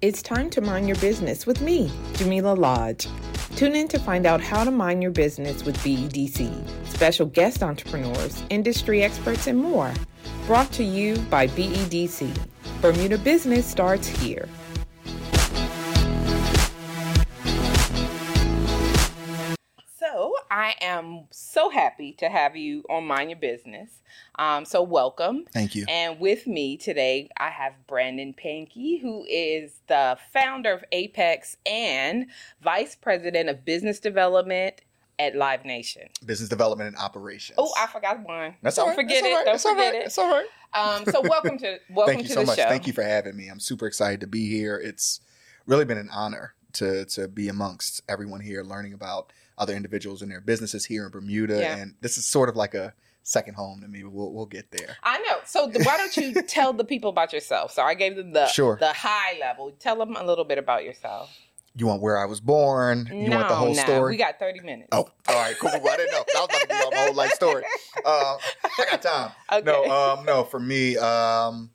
It's time to mind your business with me, Jamillah Lodge. Tune in to find out how to mind your business with BEDC, special guest entrepreneurs, industry experts, and more. Brought to you by BEDC. Bermuda Business starts here. I am so happy to have you on Mind Your Business. Um, so, welcome. Thank you. And with me today, I have Brandon Pankey, who is the founder of Apex and vice president of business development at Live Nation. Business development and operations. Oh, I forgot one. That's Don't all right. forget That's all it. right. Don't That's all forget right. it. That's all right. Um, so welcome to welcome Thank you to so the much. show. Thank you for having me. I'm super excited to be here. It's really been an honor to to be amongst everyone here, learning about other individuals in their businesses here in Bermuda. Yeah. And this is sort of like a second home to me. We'll we'll get there. I know. So th- why don't you tell the people about yourself? So I gave them the Sure. the high level. Tell them a little bit about yourself. You want where I was born? You no, want the whole no, story? We got thirty minutes. Oh, all right, cool. I didn't know. I was about to give you my whole life story. Uh, I got time. okay. No, um, no. For me, um,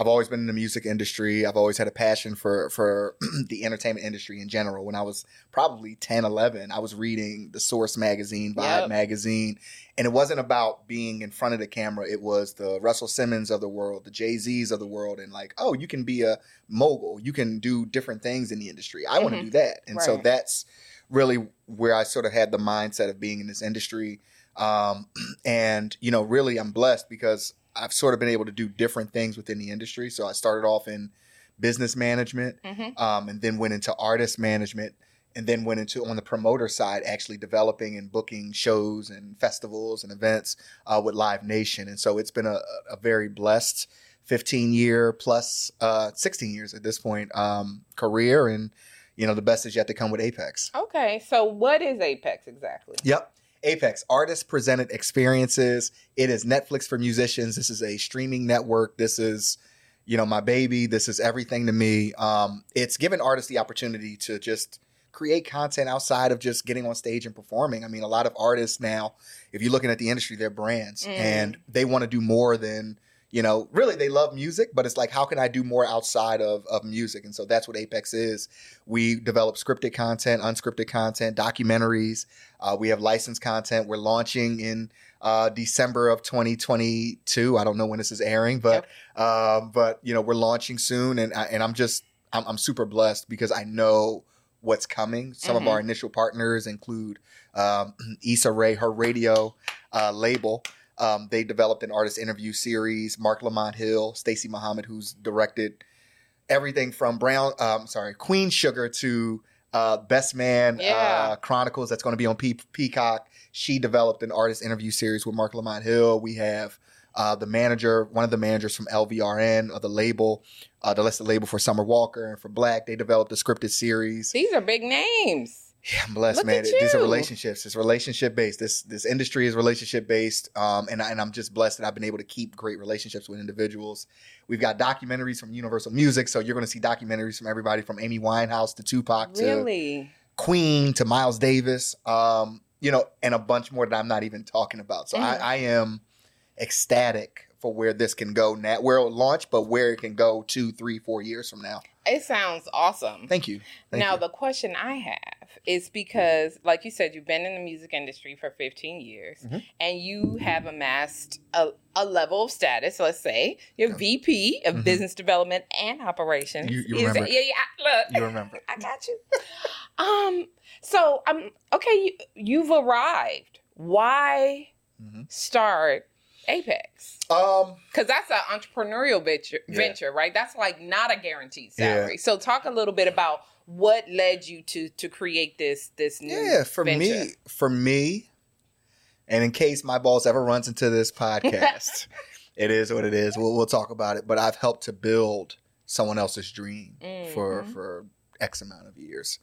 I've always been in the music industry. I've always had a passion for for the entertainment industry in general. When I was probably 10, 11, I was reading the Source magazine, Vibe Yep. magazine, and it wasn't about being in front of the camera. It was the Russell Simmons of the world, the Jay Z's of the world, and like, oh, you can be a mogul. You can do different things in the industry. I want Mhm. to do that, and so that's really where I sort of had the mindset of being in this industry. Um, and you know, really, I'm blessed because I've sort of been able to do different things within the industry. So I started off in business management, Mhm. um, and then went into artist management, and then went into on the promoter side, actually developing and booking shows and festivals and events uh, with Live Nation. And so it's been a, a very blessed 15 year plus uh, 16 years at this point um, career, and you know the best is yet to come with Apex. Okay. So what is Apex exactly? Yep. Apex, artist presented experiences. It is Netflix for musicians. This is a streaming network. This is, you know, my baby. This is everything to me. Um, it's given artists the opportunity to just create content outside of just getting on stage and performing. I mean, a lot of artists now, if you're looking at the industry, they're brands Mm. and they want to do more than, you know, really they love music, but it's like, how can I do more outside of, of music? And so that's what Apex is. We develop scripted content, unscripted content, documentaries. Uh, we have licensed content. We're launching in uh, December of 2022. I don't know when this is airing, but um, but you know we're launching soon, and I, and I'm just I'm, I'm super blessed because I know what's coming. Some Mhm. of our initial partners include um, Issa Rae, her Raedio uh, label. Um, they developed an artist interview series. Marc Lamont Hill, Stacey Muhammad, who's directed everything from Brown, um, sorry, Queen Sugar to uh, Best Man Yeah. uh, Chronicles. That's going to be on Pe- Peacock. She developed an artist interview series with Marc Lamont Hill. We have uh, the manager, one of the managers from LVRN of the label, uh, the listed label for Summer Walker and for 6LACK. They developed a scripted series. These are big names. Yeah, I'm blessed, Look man. These are relationships. It's relationship based. This this industry is relationship based, um, and I- and I'm just blessed that I've been able to keep great relationships with individuals. We've got documentaries from Universal Music, so you're going to see documentaries from everybody from Amy Winehouse to Tupac to Really? Queen to Miles Davis, um, you know, and a bunch more that I'm not even talking about. So Mm. I, I am ecstatic for where this can go now, where it'll launch, but where it can go two, three, four years from now. It sounds awesome. Thank you. Thank now you. the question I have is because, like you said, you've been in the music industry for 15 years, Mhm. and you have amassed a, a level of status. Let's say you're Yeah. VP of Mhm. Business Development and Operations. You- you remember it. Yeah, yeah. Look, you remember. I got you. um. So um. Okay, you, you've arrived. Why hmm start Apex? Um, Because that's an entrepreneurial venture, Yeah. venture, right? That's like not a guaranteed Yeah. salary. So talk a little bit about what led you to to create this this new Yeah, for venture. me, for me, and in case my boss ever runs into this podcast, it is what it is. We'll we'll talk about it. But I've helped to build someone else's dream for Mhm. for X amount of years.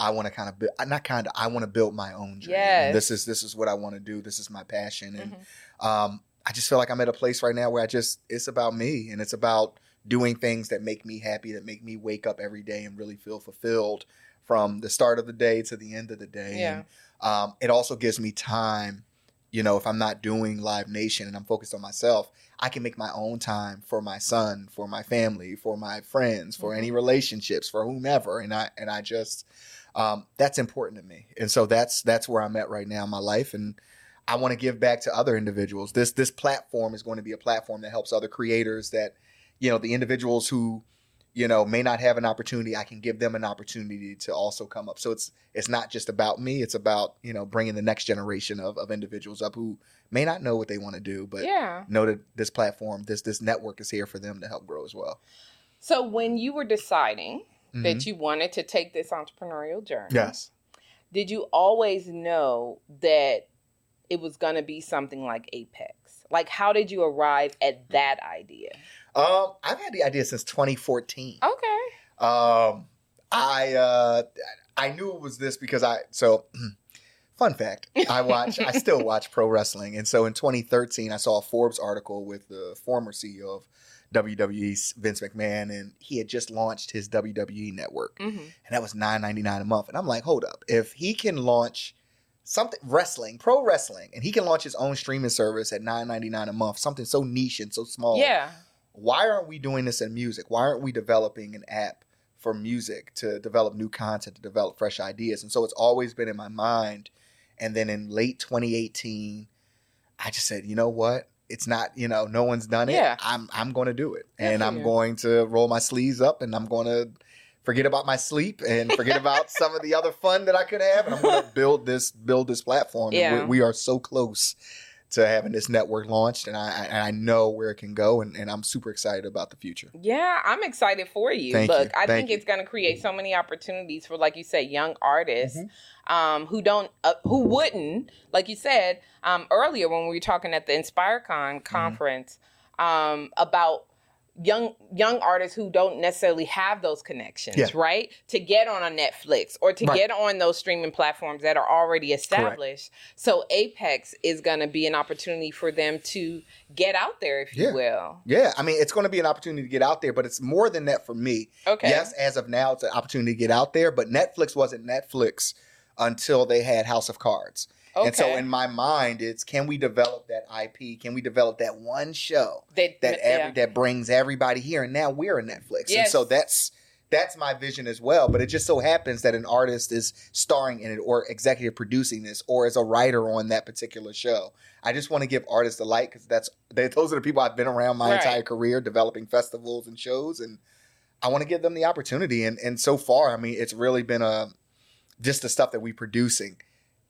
I want to kind of build, not kind of. I want to build my own dream. Yes. This is this is what I want to do. This is my passion, and Mhm. um, I just feel like I'm at a place right now where I just it's about me, and it's about doing things that make me happy, that make me wake up every day and really feel fulfilled from the start of the day to the end of the day. Yeah. And, um, it also gives me time, you know, if I'm not doing Live Nation and I'm focused on myself, I can make my own time for my son, for my family, for my friends, for any relationships, for whomever. And I and I just um, that's important to me. And so that's that's where I'm at right now in my life. And I want to give back to other individuals. This this platform is going to be a platform that helps other creators that, you know, the individuals who, you know, may not have an opportunity, I can give them an opportunity to also come up. So it's it's not just about me, it's about, you know, bringing the next generation of, of individuals up who may not know what they want to do, but Yeah. know that this platform, this this network is here for them to help grow as well. So when you were deciding Mhm. that you wanted to take this entrepreneurial journey, Yes. did you always know that it was going to be something like Apex? Like, how did you arrive at that idea? Um, I've had the idea since 2014. Okay. Um, I uh, I knew it was this because I so. Fun fact: I watch, I still watch pro wrestling, and so in 2013, I saw a Forbes article with the former CEO of WWE, Vince McMahon, and he had just launched his WWE network, hmm and that was 9.99 a month. And I'm like, hold up, if he can launch something wrestling, pro wrestling, and he can launch his own streaming service at 9.99 a month, something so niche and so small, Yeah. Why aren't we doing this in music? Why aren't we developing an app for music to develop new content, to develop fresh ideas? And so it's always been in my mind. And then in late 2018, I just said, you know what? It's not, you know, no one's done it. Yeah. I'm I'm going to do it. Good and I'm you. going to roll my sleeves up and I'm going to forget about my sleep and forget about some of the other fun that I could have and I'm going to build this build this platform. Yeah. we, we are so close to having this network launched and I I, and I know where it can go and, and I'm super excited about the future. Yeah, I'm excited for you. Thank Look, you. I Thank think you. it's going to create so many opportunities for, like you said, young artists Mm-hmm. um, who don't, uh, who wouldn't, like you said um, earlier when we were talking at the InspireCon Mm-hmm. conference um, about young young artists who don't necessarily have those connections, Yeah. right? To get on a Netflix or to Right. get on those streaming platforms that are already established. So Apex is going to be an opportunity for them to get out there, if Yeah. you will. Yeah, I mean, it's going to be an opportunity to get out there, but it's more than that for me. Okay. Yes, as of now, it's an opportunity to get out there, but Netflix wasn't Netflix until they had House of Cards. Okay. And so in my mind, it's can we develop that IP? Can we develop that one show They- that yeah. that brings everybody here? And now we're a Netflix, and so that's that's my vision as well. But it just so happens that an artist is starring in it, or executive producing this, or as a writer on that particular show. I just want to give artists a light because that's they, those are the people I've been around my Right. entire career, developing festivals and shows, and I want to give them the opportunity. And and so far, I mean, it's really been a just the stuff that we're producing.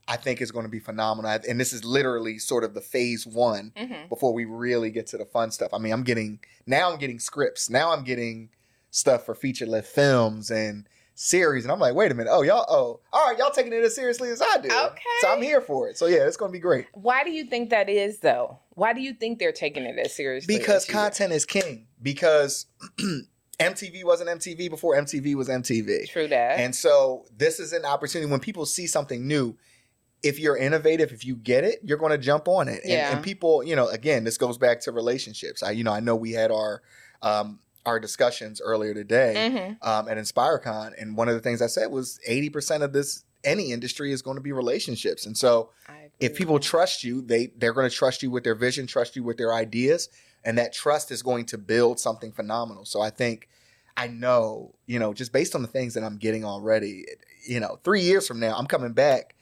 I think is going to be phenomenal. And this is literally sort of the phase one Mhm. before we really get to the fun stuff. I mean, I'm getting now I'm getting scripts. Now I'm getting stuff for feature length films and series. And I'm like, wait a minute. Oh, y'all, oh, all right, y'all taking it as seriously as I do. Okay. So I'm here for it. So yeah, it's gonna be great. Why do you think that is, though? Why do you think they're taking it as seriously? Because as content is king. Because MTV wasn't MTV before MTV was MTV. True that. And so this is an opportunity when people see something new. If you're innovative, if you get it, you're going to jump on it. And, Yeah. and people, you know, again, this goes back to relationships. I, you know, I know we had our um, our discussions earlier today Mhm. um, at InspireCon, and one of the things I said was 80% of this any industry is going to be relationships. And so if people trust you, they they're going to trust you with their vision, trust you with their ideas, and that trust is going to build something phenomenal. So I think I know, you know, just based on the things that I'm getting already, you know, three years from now, I'm coming back.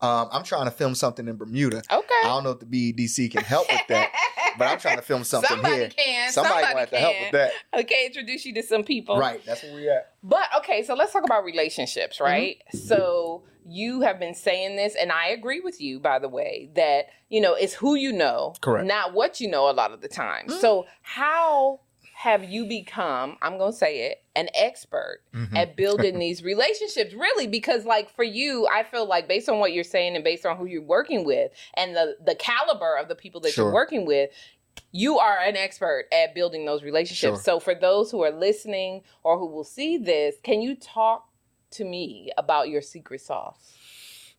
Um, I'm trying to film something in Bermuda. okay. I don't know if the BEDC can help with that, but I'm trying to film something here. somebody here. Can. Somebody, Somebody, can. help with that. Okay, introduce you to some people. Right, that's where we are at. But okay, so let's talk about Mm-hmm. relationships, right? So you have been saying this, and I agree with you, by the way, that you know it's who you know, Correct. not what you know. A lot of the time. Mm. So how have you become? I'm gonna say it, an expert Mhm. at building these relationships really because like for you i feel like based on what you're saying and based on who you're working with and the the caliber of the people that Sure. you're working with you are an expert at building those relationships Sure. so for those who are listening or who will see this can you talk to me about your secret sauce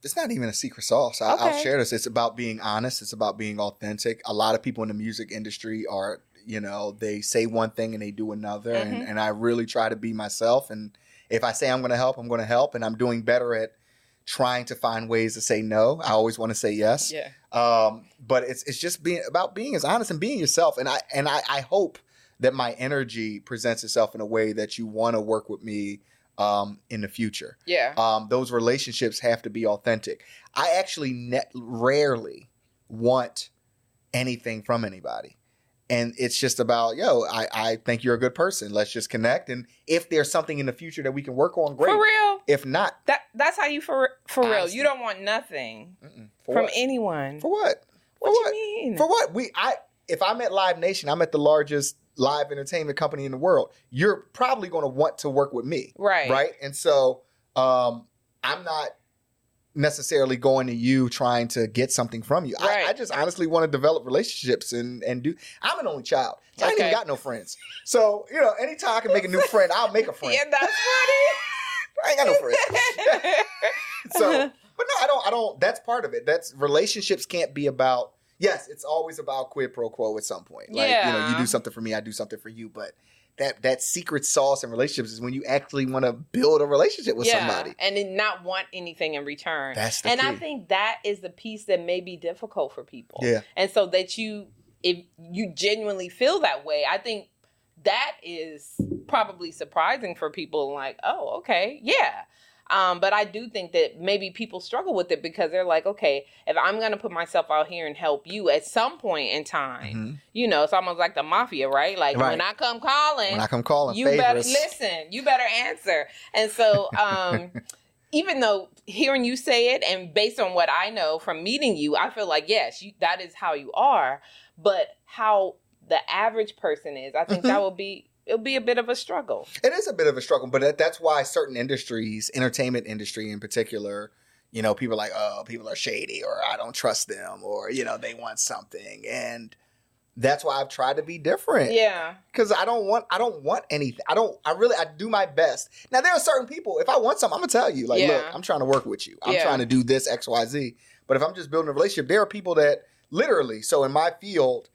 it's not even a secret sauce. I, I'll Okay. share this. It's about being honest. It's about being authentic. A lot of people in the music industry are, you know, they say one thing and they do another. And, Mhm. and I really try to be myself. And if I say I'm going to help, I'm going to help. And I'm doing better at trying to find ways to say no. I always want to say yes. Yeah. Um, but it's it's just being about being as honest and being yourself. And I and I, I hope that my energy presents itself in a way that you want to work with me um, in the future. Yeah. Um, those relationships have to be authentic. I actually ne- rarely want anything from anybody. And it's just about, yo, I, I think you're a good person. Let's just connect. And if there's something in the future that we can work on, great. For real. If not, That that's how you for for real. Honestly. You don't want nothing from what? anyone. For what? what for you what? mean? For what? We I if I'm at Live Nation, I'm at the largest live entertainment company in the world. You're probably going to want to work with me, right. right? And so um, I'm not necessarily going to you trying to get something from you. Right. I, I just honestly want to develop relationships and and do. I'm an only child, so I ain't even got no friends. So you know, anytime I can make a new friend, I'll make a friend. Yeah, that's funny. I ain't got no friends. so uh-huh. but no i don't i don't that's part of it that's relationships can't be about yes it's always about quid pro quo at some point like you know you do something for me i do something for you but that that secret sauce in relationships is when you actually want to build a relationship with yeah, somebody and then not want anything in return. that's the and key. I think that is the piece that may be difficult for people. yeah And so that you, if you genuinely feel that way, I think that is probably surprising for people. Like, oh, okay, yeah. Um, but I do think that maybe people struggle with it because they're like, okay, if I'm going to put myself out here and help you at some point in time, Mhm. you know, it's almost like the mafia, right? Like Right. when I come calling, when i come calling you better listen you better answer and so um even though hearing you say it and based on what i know from meeting you i feel like yes you, that is how you are but how the average person is i think Mm-hmm. that will be it'll be a bit of a struggle it is a bit of a struggle but that, that's why certain industries entertainment industry in particular you know people are like oh people are shady or i don't trust them or you know they want something and that's why i've tried to be different yeah because I don't want I don't want anything. I don't I really I do my best. Now there are certain people. If I want something, I'm gonna tell you. Like, look, I'm trying to work with you. I'm Yeah. trying to do this X Y Z. But if I'm just building a relationship, there are people that literally. So in my field,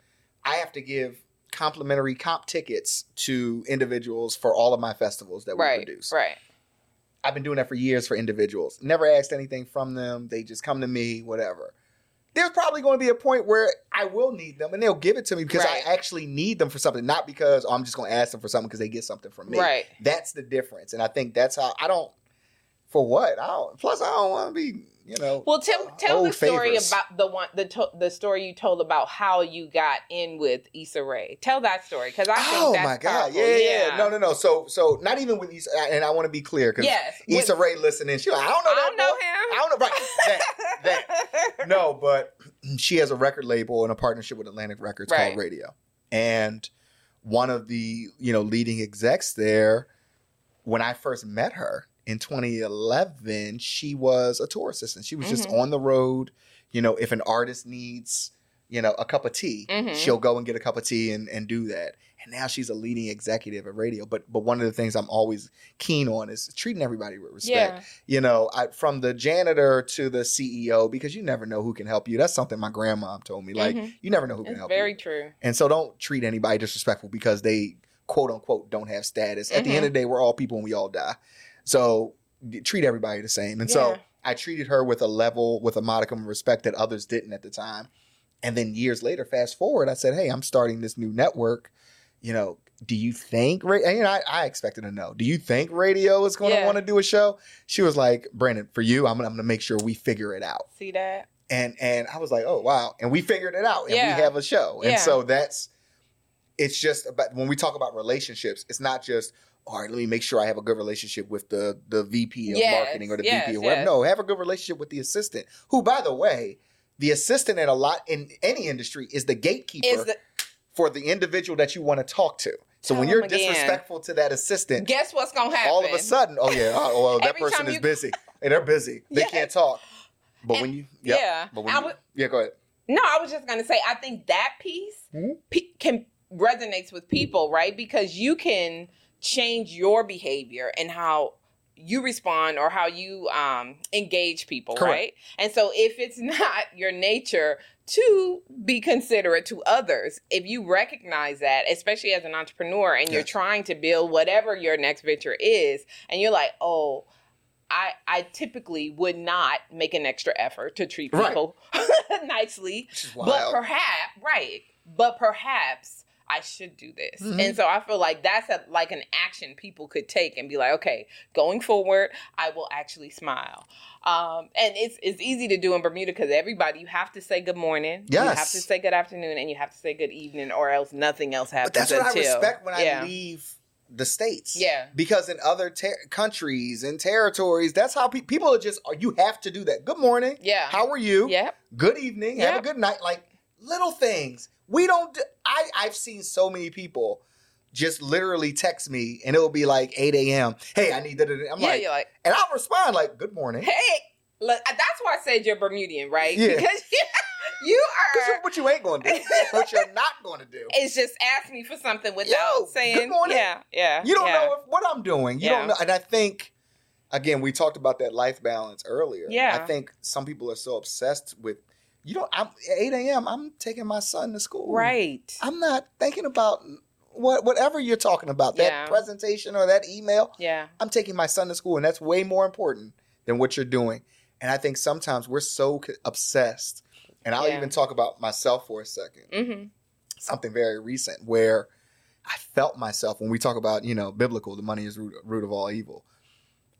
I have to give complimentary comp tickets to individuals for all of my festivals that we right produce. right I've been doing that for years for individuals. Never asked anything from them. They just come to me, whatever. There's probably going to be a point where I will need them and they'll give it to me because Right. I actually need them for something, not because oh, I'm just going to ask them for something because they get something from me. right That's the difference. And I think that's how I don't, for what? I don't, plus, I don't want to be, you know. well tell uh, tell the story favors. about the one the to, the story you told about how you got in with Issa Rae. Tell that story because I think Oh that's my God! powerful. Yeah, yeah, yeah. No, no, no. So, so not even with Issa, and I want to be clear because Yes, Issa Rae listening. she like, I don't know I that. don't know boy. him. I don't know. Right. That, no, but she has a record label and a partnership with Atlantic Records Right. called Raedio. And one of the, you know, leading execs there, when I first met her in 2011, she was a tour assistant. She was just Mhm. on the road. You know, if an artist needs, you know, a cup of tea, Mhm. she'll go and get a cup of tea and, and do that. And now she's a leading executive at Raedio. But but one of the things I'm always keen on is treating everybody with respect Yeah. you know, I, from the janitor to the CEO, because you never know who can help you. That's something my grandma told me. Like, Mhm. you never know who can help very you. Very true. And so don't treat anybody disrespectful because they quote unquote don't have status. At the end of the day, we're all people and we all die. So treat everybody the same. And so I treated her with a level, with a modicum of respect that others didn't at the time. And then years later, fast forward, I said, Hey, I'm starting this new network. You know, do you think, and, you know, I, I expected to know, do you think Raedio is going to Yeah. want to do a show? She was like, Brandon, for you, I'm, gonna- I'm going to make sure we figure it out. See that? And, and I was like, oh, wow. And we figured it out and Yeah. we have a show. And Yeah. so that's, it's just about, when we talk about relationships, it's not just, all right, let me make sure I have a good relationship with the, the VP of Yes, marketing or the yes, VP of web. yes. No, have a good relationship with the assistant, who, by the way, the assistant in a lot in any industry is the gatekeeper Is the for the individual that you want to talk to. So Tell when you're disrespectful to that assistant, guess what's gonna happen? all of a sudden, oh yeah, oh, well that person is you- busy. Hey, they're busy. They Yeah. can't talk. But And- when you, yep. yeah. But when you, would- yeah, go ahead. No, I was just gonna say I think that piece Mhm. pe- can resonates with people, right? Because you can change your behavior and how you respond or how you um, engage people, Correct. right? And so if it's not your nature to be considerate to others, if you recognize that, especially as an entrepreneur and you're trying to build whatever your next venture is, and you're like, oh. I I typically would not make an extra effort to treat Right. people nicely, Which is but perhaps right, but perhaps I should do this. Mhm. And so I feel like that's a, like an action people could take and be like, okay, going forward, I will actually smile. Um, and it's it's easy to do in Bermuda because everybody you have to say good morning, yes. you have to say good afternoon, and you have to say good evening, or else nothing else happens. but that's what I respect when yeah. I leave the states. Yeah. Because in other ter- countries and territories, that's how pe- people are just. You have to do that. Good morning. Yeah. How are you? Yeah. Good evening. Have a good night. Like little things. We don't. I I've seen so many people just literally text me, and it will be like 8 a.m. Hey, I need that. I'm yeah, like, like, and I'll respond like, "Good morning." hey, look, that's why I said you're Bermudian, right? Yeah. Because you Because are. what you ain't going to do, what you're not going to do. It's just ask me for something without Yo, saying, good morning. yeah, yeah. You don't yeah. know if, what I'm doing. You Yeah. don't know. And I think, again, we talked about that life balance earlier. Yeah. I think some people are so obsessed with, you know, I'm at 8 a.m. I'm taking my son to school. Right. I'm not thinking about what whatever you're talking about, that Yeah. presentation or that email. Yeah. I'm taking my son to school, and that's way more important than what you're doing. And I think sometimes we're so obsessed. And I'll Yeah. even talk about myself for a second Mm-hmm. something very recent where I felt myself when we talk about you know biblical, the money is root, root of all evil.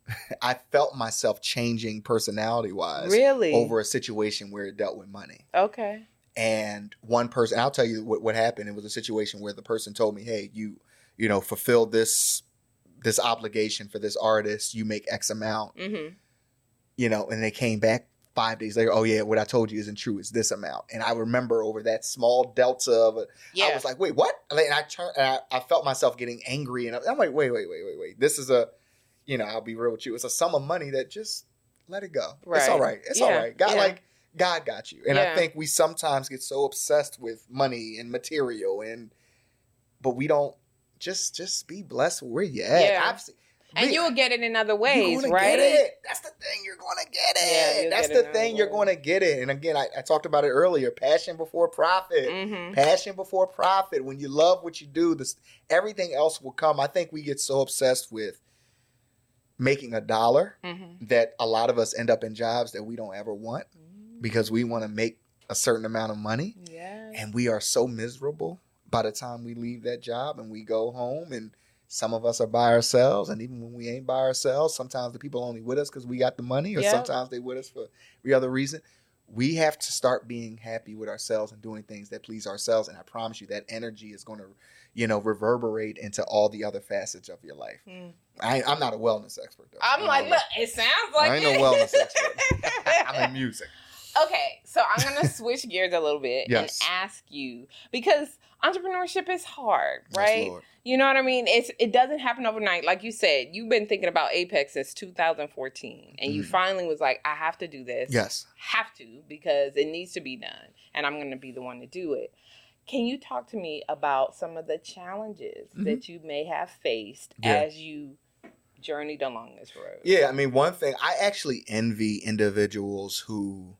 I felt myself changing personality wise Really? over a situation where it dealt with money. Okay. And one person, I'll tell you what, what happened. It was a situation where the person told me, "Hey, you you know fulfill this this obligation for this artist. You make X amount." Mm-hmm. you know, and they came back five days later. Oh yeah, what I told you isn't true. It's this amount. And I remember over that small delta of it, Yeah. I was like, wait, what? And I turned, and I, I felt myself getting angry, and I'm like, wait, wait, wait, wait, wait. This is a, you know, I'll be real with you. It's a sum of money that just let it go. It's all right. It's all Yeah. right. God, Yeah. like God got you. And I think we sometimes get so obsessed with money and material, and but we don't just just be blessed where you at. Yeah. Seen, and you'll get it in other you're ways, gonna right? Get it. That's the thing. You're gonna get it. That's get the it thing. You're gonna get it. And again, I, I talked about it earlier. Passion before profit. Mm-hmm. Passion before profit. When you love what you do, this everything else will come. I think we get so obsessed with making a dollar Mm-hmm. that a lot of us end up in jobs that we don't ever want because we want to make a certain amount of money Yeah. and we are so miserable by the time we leave that job and we go home and some of us are by ourselves and even when we ain't by ourselves sometimes the people only with us because we got the money or Yep. sometimes they with us for every other reason we have to start being happy with ourselves and doing things that please ourselves and i promise you that energy is going to you know reverberate into all the other facets of your life Mm. I, i'm not a wellness expert though I'm I like, look, it sounds like I ain't no it. wellness expert. i'm in music Okay, so I'm gonna switch gears a little bit Yes. and ask you because entrepreneurship is hard, right? Lord. you know what I mean? It's it doesn't happen overnight. Like you said, you've been thinking about Apex since 2014, and you Mhm. finally was like, I have to do this. yes have to because it needs to be done, and I'm gonna be the one to do it. Can you talk to me about some of the challenges Mhm. that you may have faced Yeah. as you journeyed along this road? Yeah, I mean, one thing I actually envy individuals who.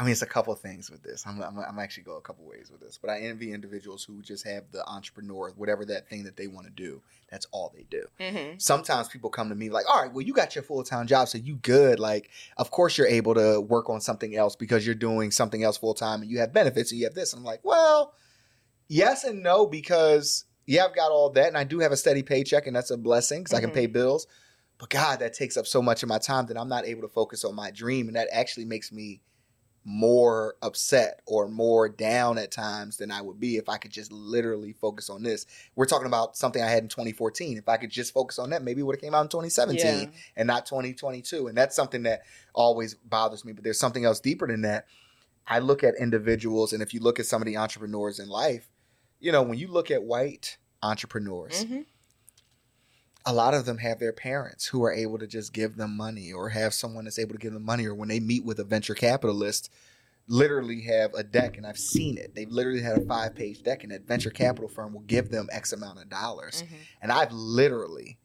I mean, it's a couple of things with this. I'm, I'm, I'm actually go a couple ways with this, but I envy individuals who just have the entrepreneur, whatever that thing that they want to do. That's all they do. Mm-hmm. Sometimes people come to me like, "All right, well, you got your full time job, so you good. Like, of course you're able to work on something else because you're doing something else full time, and you have benefits, and you have this." And I'm like, well, yes and no because yeah, I've got all that, and I do have a steady paycheck, and that's a blessing because I can Mhm. pay bills. But God, that takes up so much of my time that I'm not able to focus on my dream, and that actually makes me more upset or more down at times than I would be if I could just literally focus on this. We're talking about something I had in 2014. If I could just focus on that, maybe it would have came out in 2017 Yeah. and not 2022. And that's something that always bothers me. But there's something else deeper than that. I look at individuals, and if you look at some of the entrepreneurs in life, you know, when you look at white entrepreneurs, Mhm. A lot of them have their parents who are able to just give them money or have someone that's able to give them money or when they meet with a venture capitalist literally have a deck and I've seen it. They've literally had a five page deck and that venture capital firm will give them X amount of dollars. Mhm. And I've literally,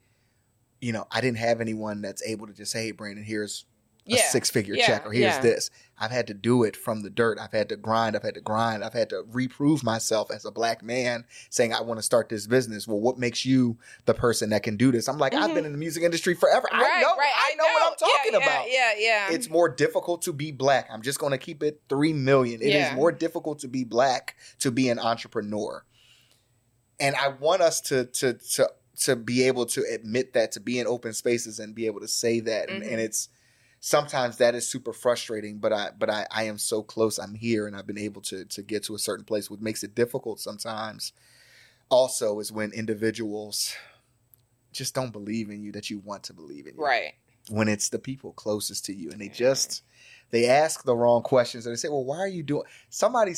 you know, I didn't have anyone that's able to just say, hey, Brandon, here's a six figure Yeah. check or here's Yeah. this. I've had to do it from the dirt. I've had to grind. I've had to grind. I've had to reprove myself as a black man saying, I want to start this business. Well, what makes you the person that can do this? I'm like, I've Mhm. been in the music industry forever. I know, right. I know, what I'm talking yeah, about. Yeah, yeah, yeah. It's more difficult to be black. I'm just going to keep it 3 million. It is Yeah. more difficult to be black to be an entrepreneur. And I want us to to to to be able to admit that to be in open spaces and be able to say that and, Mhm. and it's sometimes that is super frustrating but i but I, I am so close. I'm here and i've been able to to get to a certain place. What makes it difficult sometimes also is when individuals just don't believe in you that you want to believe in you. Right. when it's the people closest to you and they just they ask the wrong questions and they say well why are you doing somebody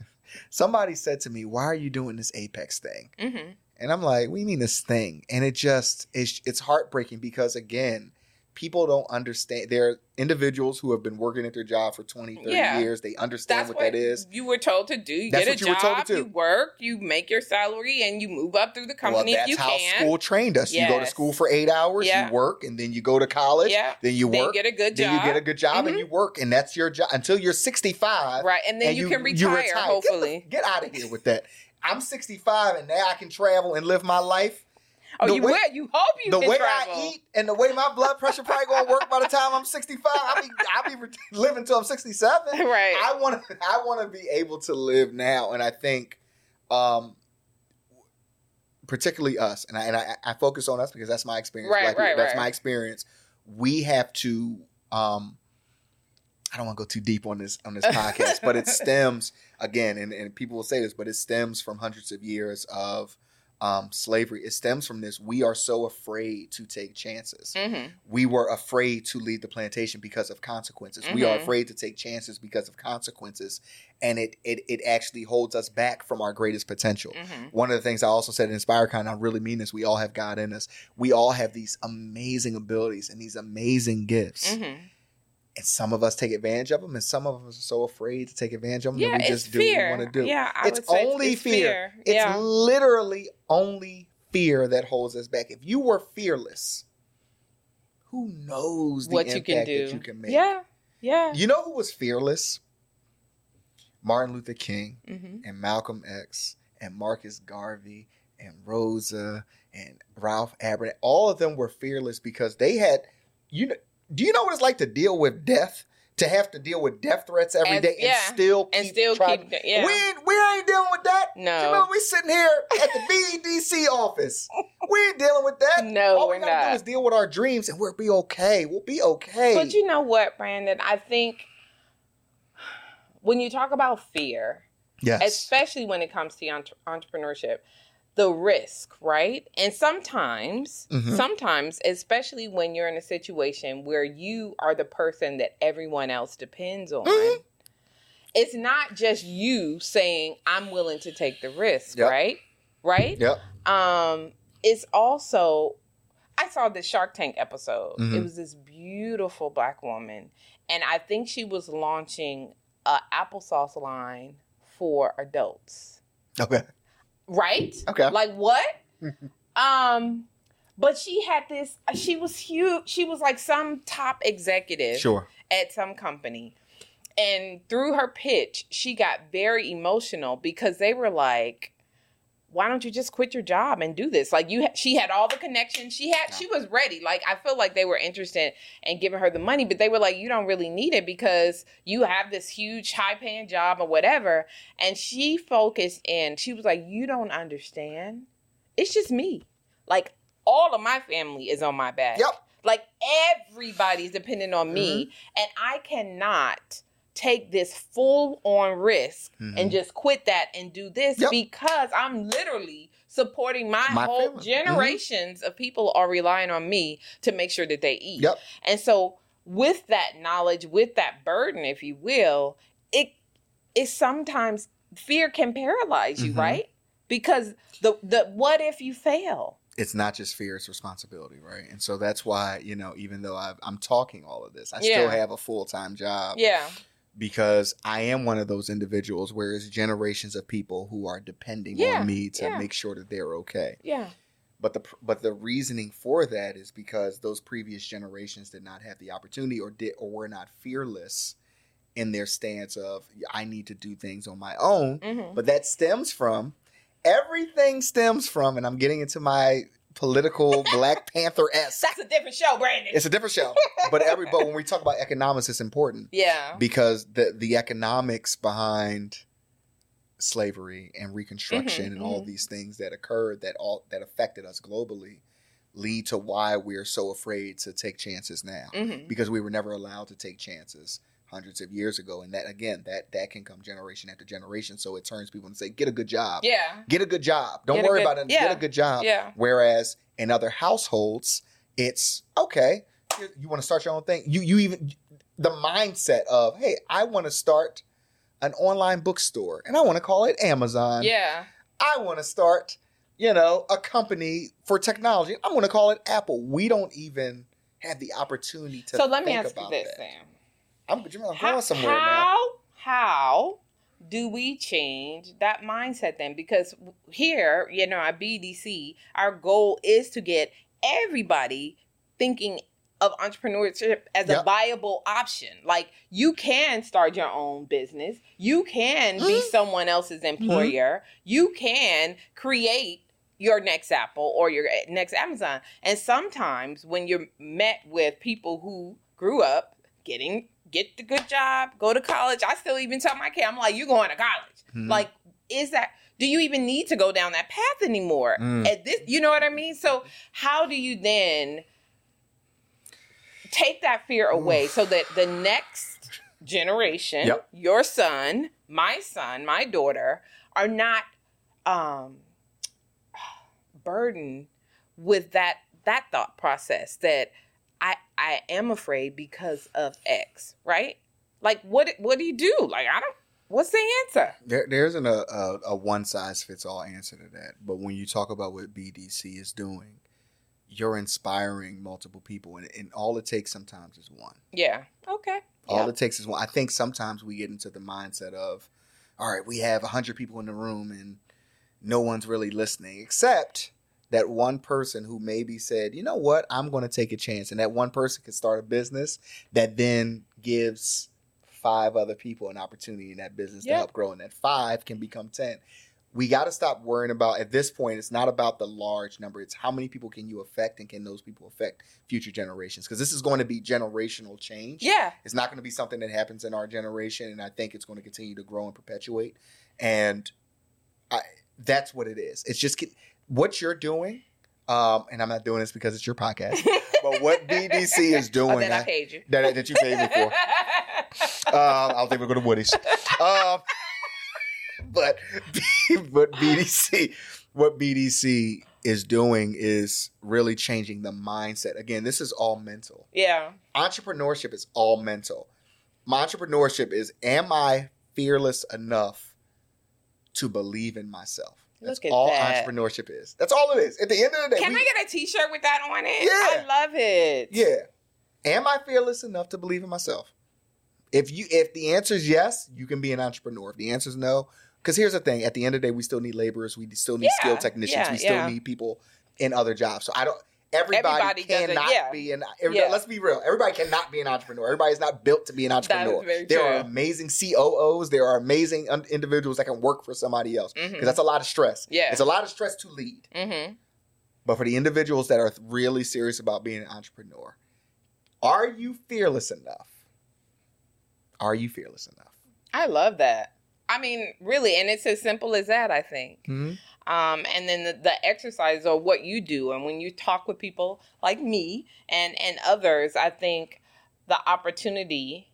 somebody said to me why are you doing this apex thing? Mm-hmm. and i'm like we mean this thing. And it just it's, it's heartbreaking because again people don't understand there are individuals who have been working at their job for 20 30 Yeah. years they understand what, what that is you were told to do. You That's get a you job, you work, you make your salary, and you move up through the company well if you that's how can. school trained us you go to school for eight hours Yeah. you work and then you go to college yeah. then you Then work you get a good job. then you get a good job and Mhm. you work and that's your job until you're 65 right, and then and you, you- can you retire, retire. Get the- hopefully. get out of here with that i'm 65 and now i can travel and live my life oh, the you way- will. You hope you the way travel. I eat and the way my blood pressure probably gonna work by the time I'm 65. I'll be I'll be living till I'm 67. right. I want to I want to be able to live now, and I think, um, particularly us, and I and I, I focus on us because that's my experience. Right, people, right, That's right. my experience. We have to. Um, I don't want to go too deep on this on this podcast, but it stems again, and, and people will say this, but it stems from hundreds of years of um, slavery. It stems from this. We are so afraid to take chances hmm we were afraid to leave the plantation because of consequences. We are Mhm. afraid to take chances because of consequences, and it it it actually holds us back from our greatest potential. hmm One of the things I also said in InspireCon, I really mean this. We all have God in us. We all have these amazing abilities and these amazing gifts, hmm and some of us take advantage of them, and some of us are so afraid to take advantage of them Yeah, that we just do fear. what we want to do. Yeah, I It's would say only it's fear. It's yeah. literally only fear that holds us back. If you were fearless, who knows the what you can do. that you can make? Yeah. Yeah. You know who was fearless? Martin Luther King hmm and Malcolm X and Marcus Garvey and Rosa and Ralph Abernathy. All of them were fearless because they had you know do you know what it's like to deal with death? To have to deal with death threats every And- day and yeah. still keep And still trying- keep. Yeah. we ain't, we ain't dealing with that. No. You remember we sitting here at the BEDC office. We ain't dealing with that. No, All we we're gotta do is deal with our dreams and we'll be okay. We'll be okay. But you know what, Brandon? I think when you talk about fear, yes. especially when it comes to entre- entrepreneurship, the risk, right? And sometimes, Mhm. sometimes, especially when you're in a situation where you are the person that everyone else depends on. Mhm. It's not just you saying I'm willing to take the risk, Yep. right? Right? Yep. um it's also i saw the shark tank episode Mhm. it was this beautiful black woman and i think she was launching a applesauce line for adults Okay. Right Okay. like what um but she had this she was huge she was like some top executive Sure. at some company. And through her pitch, she got very emotional because they were like, why don't you just quit your job and do this? Like you, ha- she had all the connections. She had, she was ready. Like I feel like they were interested in giving her the money, but they were like, you don't really need it because you have this huge, high paying job or whatever. And she focused in. She was like, you don't understand. It's just me. Like all of my family is on my back. Yep. Like everybody's depending on me, Mm-hmm. and I cannot take this full on risk Mhm. and just quit that and do this Yep. because I'm literally supporting my, My whole family. Mhm. generations of people are relying on me to make sure that they eat. Yep. And so with that knowledge, with that burden, if you will, it it sometimes fear can paralyze you, Mhm. right? Because the the what if you fail? It's not just fear; it's responsibility, right? And so that's why you know, even though I've, I'm talking all of this, I Yeah. still have a full time job Yeah. Because I am one of those individuals where it's generations of people who are depending Yeah, on me to yeah. make sure that they're okay. Yeah. But the but the reasoning for that is because those previous generations did not have the opportunity or did or were not fearless in their stance of I need to do things on my own. Mhm. But that stems from everything stems from, and I'm getting into my political Black Panther s. That's a different show, Brandon. It's a different show, but every but when we talk about economics, it's important yeah. because the the economics behind slavery and reconstruction Mhm, and all mhm. these things that occurred that all that affected us globally lead to why we're so afraid to take chances now hmm because we were never allowed to take chances hundreds of years ago and that again that that can come generation after generation so it turns people and say get a good job Yeah. get a good job don't Get worry good- about it yeah. get a good job Yeah. Whereas in other households, it's okay. You, want to start your own thing. You you even the mindset of hey, I want to start an online bookstore and I want to call it Amazon. Yeah. I want to start, you know, a company for technology. I'm going to call it Apple. We don't even have the opportunity to. So let me ask you this, that. Sam. I'm, How, going somewhere now. how, how do we change that mindset then? Because here, you know, at BDC, our goal is to get everybody thinking of entrepreneurship as a viable option. Like you can start your own business. You can be Mhm. someone else's employer. You can create your next Apple or your next Amazon. And sometimes when you're met with people who grew up getting get the good job, go to college. I still even tell my kid, I'm like, you're going to college. Mhm. Like, is that do you even need to go down that path anymore? Mm. At this, you know what I mean? So how do you then take that fear away so that the next generation, Yep. your son, my son, my daughter, are not um burdened with that that thought process that I I am afraid because of X, right? Like what what do you do? Like I don't what's the answer? There, there isn't a, a, a one size fits all answer to that. But when you talk about what BDC is doing, you're inspiring multiple people, and, and all it takes sometimes is one. Yeah. Okay. All Yeah. it takes is one. I think sometimes we get into the mindset of, all right, we have 100 people in the room and no one's really listening, except that one person who maybe said, you know what, I'm going to take a chance. And that one person could start a business that then gives five other people an opportunity in that business to help grow. And that five can become 10. We got to stop worrying about, at this point, it's not about the large number. It's how many people can you affect and can those people affect future generations? Because this is going to be generational change. Yeah. It's not going to be something that happens in our generation, and I think it's going to continue to grow and perpetuate. And I, that's what it is. It's just what you're doing. Um, and I'm not doing this because it's your podcast, but what BDC is doing Oh, then I I- paid you. that, that you paid me for. Um, I'll think we're going to Woody's. Um, but but BDC, what BDC is doing is really changing the mindset. Again, this is all mental yeah. entrepreneurship is all mental. My entrepreneurship is am I fearless enough to believe in myself? That's Look at all that. entrepreneurship is. That's all it is. At the end of the day, Can we- I get a T-shirt with that on it? Yeah. I love it. yeah. Am I fearless enough to believe in myself? If you if the answer is yes, you can be an entrepreneur. If the answer is no, because here's the thing: at the end of the day, we still need laborers, we still need Yeah, skilled technicians, yeah, we still yeah. need people in other jobs. So I don't. Everybody, Everybody cannot yeah. be an. Yeah. Let's be real. Everybody cannot be an entrepreneur. Everybody is not built to be an entrepreneur. there are amazing COOs. There are amazing individuals that can work for somebody else because Mhm. that's a lot of stress. Yeah. It's a lot of stress to lead. Mm-hmm. But for the individuals that are really serious about being an entrepreneur, are you fearless enough? Are you fearless enough? I love that. I mean, really, and it's as simple as that. I think. Mm-hmm. Um, and then the, the exercise or what you do and when you talk with people like me and and others i think the opportunity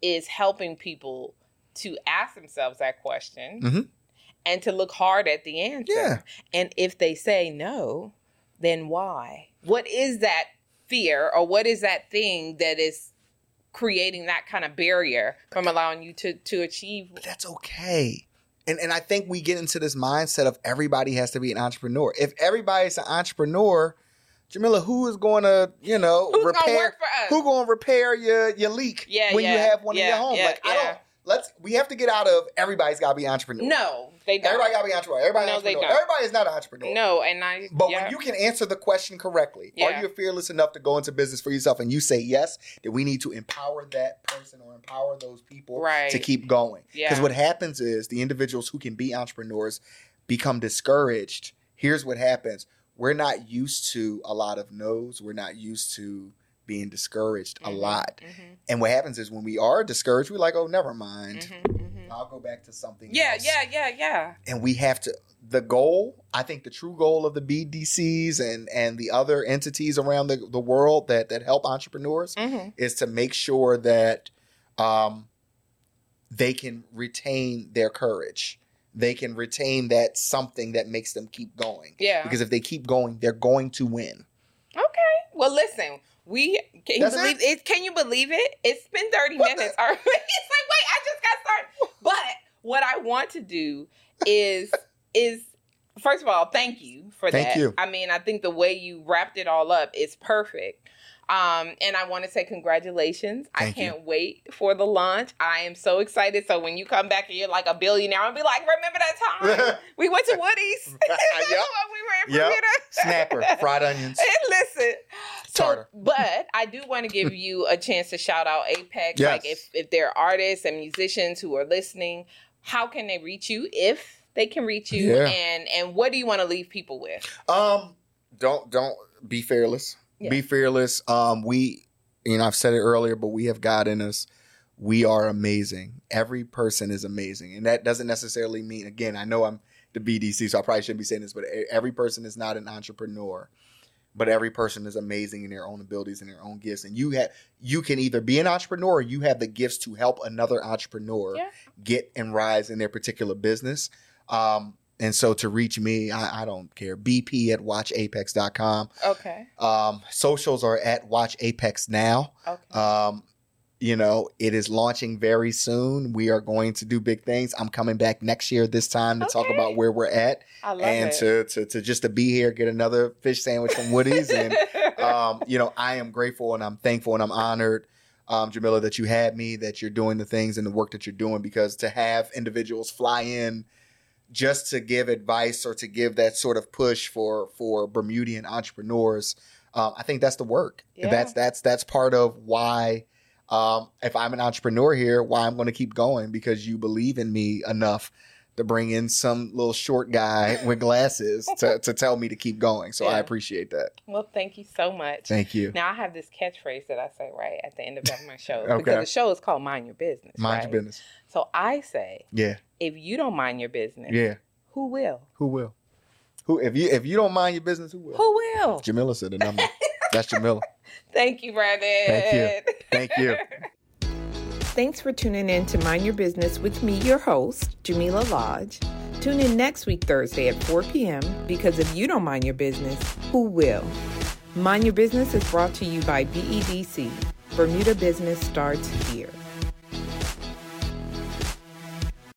is helping people to ask themselves that question Mhm. and to look hard at the answer Yeah. and if they say no then why what is that fear or what is that thing that is creating that kind of barrier from allowing you to to achieve But that's okay. And and I think we get into this mindset of everybody has to be an entrepreneur. If everybody's an entrepreneur, Jamillah, who is going to, you know, who's repair gonna work for us who going to repair your your leak Yeah, when you have one in your home? yeah, like I don't let's we have to get out of everybody's got to be entrepreneur. No, they don't. Everybody got to be entrepreneur. Everybody No, they don't. Everybody is not an entrepreneur. No, and I. But yeah. when you can answer the question correctly, Yeah. are you fearless enough to go into business for yourself and you say yes, then we need to empower that person or empower those people Right. to keep going. Because Yeah. what happens is the individuals who can be entrepreneurs become discouraged. Here's what happens. We're not used to a lot of no's. We're not used to being discouraged a Mhm, lot. mhm, And what happens is when we are discouraged, we're like, oh, never mind. mhm, mhm. I'll go back to something Yeah, else yeah, yeah, yeah. and we have to the goal i think the true goal of the bdcs and and the other entities around the, the world that that help entrepreneurs hmm is to make sure that um they can retain their courage they can retain that something that makes them keep going Yeah. because if they keep going they're going to win Okay. Well, listen. We can you That's believe it? Can you believe it? It's been thirty What the- minutes already. it's like, wait, I just got started. But what I want to do is is first of all, thank you for Thank that. you. I mean, I think the way you wrapped it all up is perfect. Um, and I want to say congratulations. I Thank you. can't wait for the launch. I am so excited. So when you come back and you're like a billionaire, I'll be like, remember that time we went to Woody's? Yep. when we were in Yep. Snapper fried onions And listen, so but I do want to give you a chance to shout out Apex. Yes. Like if if there are artists and musicians who are listening, how can they reach you if they can reach you? Yeah. And and what do you want to leave people with? Um, don't don't be fearless. Yeah. Be fearless. Um, we, you know, I've said it earlier, but we have God in us. We are amazing. Every person is amazing, and that doesn't necessarily mean. Again, I know I'm the BEDC, so I probably shouldn't be saying this, but every person is not an entrepreneur. But every person is amazing in their own abilities and their own gifts, and you have you can either be an entrepreneur or you have the gifts to help another entrepreneur Yeah. get and rise in their particular business. Um, and so to reach me, I, I don't care. BP at watchapex.com. Okay. Um, socials are at Watch Apex now. Okay. Um, you know, it is launching very soon. We are going to do big things. I'm coming back next year this time to talk about where we're at I love and it. to, to to just to be here, get another fish sandwich from Woody's. and um, you know, I am grateful and I'm thankful and I'm honored, um, Jamillah, that you had me, that you're doing the things and the work that you're doing because to have individuals fly in just to give advice or to give that sort of push for for Bermudian entrepreneurs, um, I think that's the work. Yeah. That's that's that's part of why. Um, if I'm an entrepreneur here, why I'm going to keep going because you believe in me enough to bring in some little short guy with glasses to, to tell me to keep going. So I appreciate that. well, thank you so much. Thank you. Now I have this catchphrase that I say right at the end of my show Okay. because the show is called Mind Your Business. Mind right? your business. So I say, Yeah. if you don't mind your business, Yeah. who will? Who will? Who if you if you don't mind your business, who will? Who will? Jamillah said the number. That's Jamillah. Thank you, Brandon. Thank you. Thank you. Thanks for tuning in to Mind Your Business with me, your host, Jamillah Lodge. Tune in next week, Thursday at 4 p.m. because if you don't mind your business, who will? Mind Your Business is brought to you by BEDC. Bermuda Business starts here.